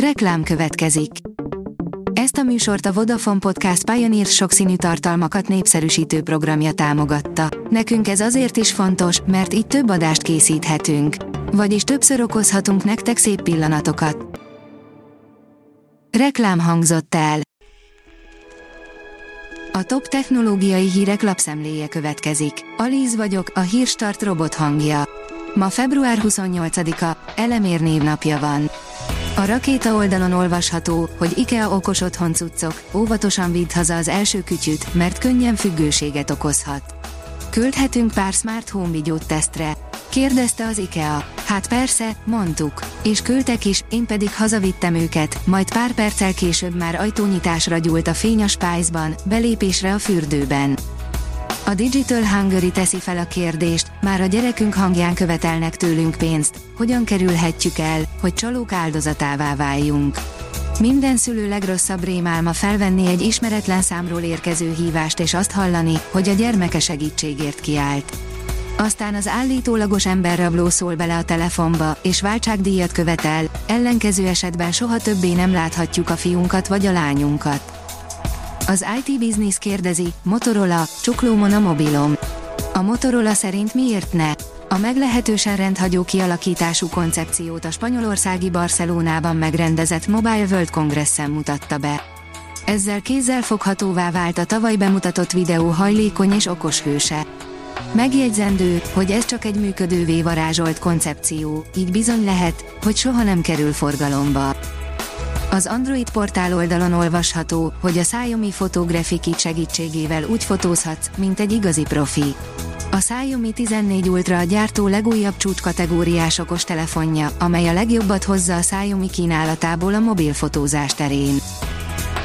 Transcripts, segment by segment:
Reklám következik. Ezt a műsort a Vodafone Podcast Pioneer sokszínű tartalmakat népszerűsítő programja támogatta. Nekünk ez azért is fontos, mert így több adást készíthetünk. Vagyis többször okozhatunk nektek szép pillanatokat. Reklám hangzott el. A top technológiai hírek lapszemléje következik. Alíz vagyok, a hírstart robot hangja. Ma február 28-a, Elemér névnapja van. A rakéta oldalon olvasható, hogy IKEA okos otthon cuccok, óvatosan vidd haza az első kütyüt, mert könnyen függőséget okozhat. Küldhetünk pár Smart Home videót tesztre. Kérdezte az IKEA. Hát persze, mondtuk. És küldtek is, én pedig hazavittem őket, majd pár perccel később már ajtónyitásra gyúlt a fény a Spice-ban, belépésre a fürdőben. A Digital Hungary teszi fel a kérdést, már a gyerekünk hangján követelnek tőlünk pénzt, hogyan kerülhetjük el, hogy csalók áldozatává váljunk. Minden szülő legrosszabb rémálma felvenni egy ismeretlen számról érkező hívást és azt hallani, hogy a gyermeke segítségért kiált. Aztán az állítólagos emberrabló szól bele a telefonba, és váltságdíjat követel, ellenkező esetben soha többé nem láthatjuk a fiunkat vagy a lányunkat. Az IT Business kérdezi, Motorola, csuklómon a mobilom. A Motorola szerint miért ne? A meglehetősen rendhagyó kialakítású koncepciót a spanyolországi Barcelonában megrendezett Mobile World Congressen mutatta be. Ezzel kézzel foghatóvá vált a tavaly bemutatott videó hajlékony és okos hőse. Megjegyzendő, hogy ez csak egy működővé varázsolt koncepció, így bizony lehet, hogy soha nem kerül forgalomba. Az Android portál oldalon olvasható, hogy a Xiaomi Photography Kit segítségével úgy fotózhatsz, mint egy igazi profi. A Xiaomi 14 Ultra a gyártó legújabb csúcskategóriás telefonja, amely a legjobbat hozza a Xiaomi kínálatából a mobilfotózás terén.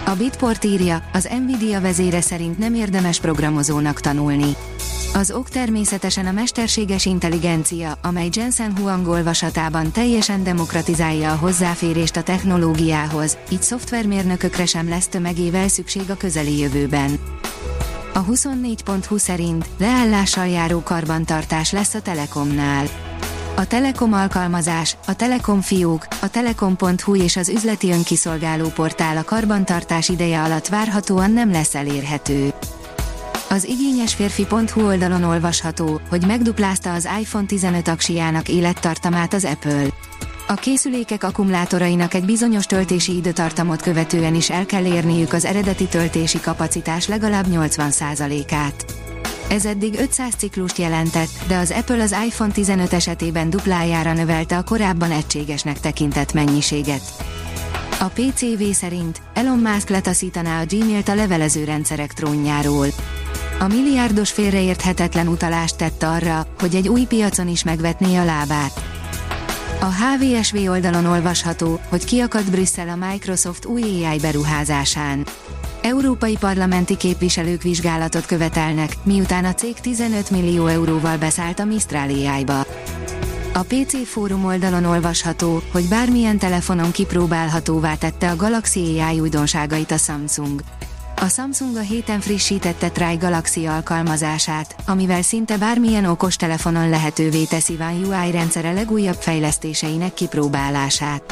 A Bitport írja, az Nvidia vezére szerint nem érdemes programozónak tanulni. Az ok természetesen a mesterséges intelligencia, amely Jensen Huang olvasatában teljesen demokratizálja a hozzáférést a technológiához, így szoftvermérnökökre sem lesz tömegével szükség a közeli jövőben. A 24.20 szerint leállással járó karbantartás lesz a Telekomnál. A Telekom alkalmazás, a Telekom fiók, a Telekom.hu és az üzleti önkiszolgáló portál a karbantartás ideje alatt várhatóan nem lesz elérhető. Az igényesférfi.hu oldalon olvasható, hogy megduplázta az iPhone 15 aksiának élettartamát az Apple. A készülékek akkumulátorainak egy bizonyos töltési időtartamot követően is el kell érniük az eredeti töltési kapacitás legalább 80%-át. Ez eddig 500 ciklust jelentett, de az Apple az iPhone 15 esetében duplájára növelte a korábban egységesnek tekintett mennyiséget. A PCV szerint Elon Musk letaszítaná a Gmail-t a levelező rendszerek trónjáról. A milliárdos félreérthetetlen utalást tett arra, hogy egy új piacon is megvetné a lábát. A HVSV oldalon olvasható, hogy kiakadt Brüsszel a Microsoft új AI beruházásán. Európai parlamenti képviselők vizsgálatot követelnek, miután a cég 15 millió euróval beszállt a Mistral AI-ba. A PC fórum oldalon olvasható, hogy bármilyen telefonon kipróbálhatóvá tette a Galaxy AI újdonságait a Samsung. A Samsung a héten frissítette Try Galaxy alkalmazását, amivel szinte bármilyen okos telefonon lehetővé teszi One UI rendszere legújabb fejlesztéseinek kipróbálását.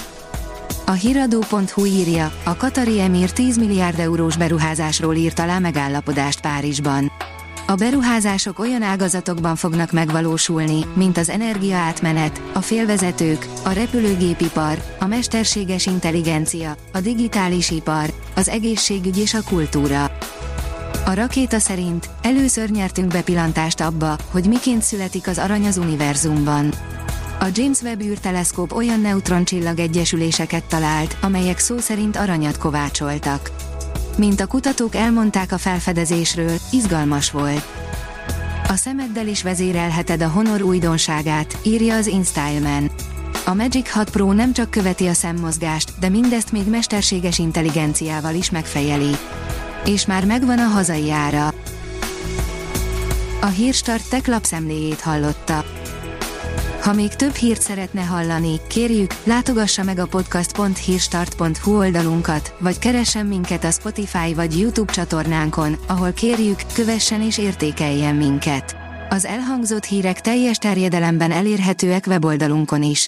A hiradó.hu írja, a Katari Emir 10 milliárd eurós beruházásról írt alá megállapodást Párizsban. A beruházások olyan ágazatokban fognak megvalósulni, mint az energiaátmenet, a félvezetők, a repülőgépipar, a mesterséges intelligencia, a digitális ipar, az egészségügy és a kultúra. A rakéta szerint először nyertünk bepillantást abba, hogy miként születik az arany az univerzumban. A James Webb űrteleszkóp olyan neutroncsillag egyesüléseket talált, amelyek szó szerint aranyat kovácsoltak. Mint a kutatók elmondták a felfedezésről, izgalmas volt. A szemeddel is vezérelheted a Honor újdonságát, írja az InStyleman. A Magic 6 Pro nem csak követi a szemmozgást, de mindezt még mesterséges intelligenciával is megfejeli. És már megvan a hazai ára. A Hírstart tech lapszemléjét hallotta. Ha még több hírt szeretne hallani, kérjük, látogassa meg a podcast.hírstart.hu oldalunkat, vagy keressen minket a Spotify vagy YouTube csatornánkon, ahol kérjük, kövessen és értékeljen minket. Az elhangzott hírek teljes terjedelemben elérhetőek weboldalunkon is.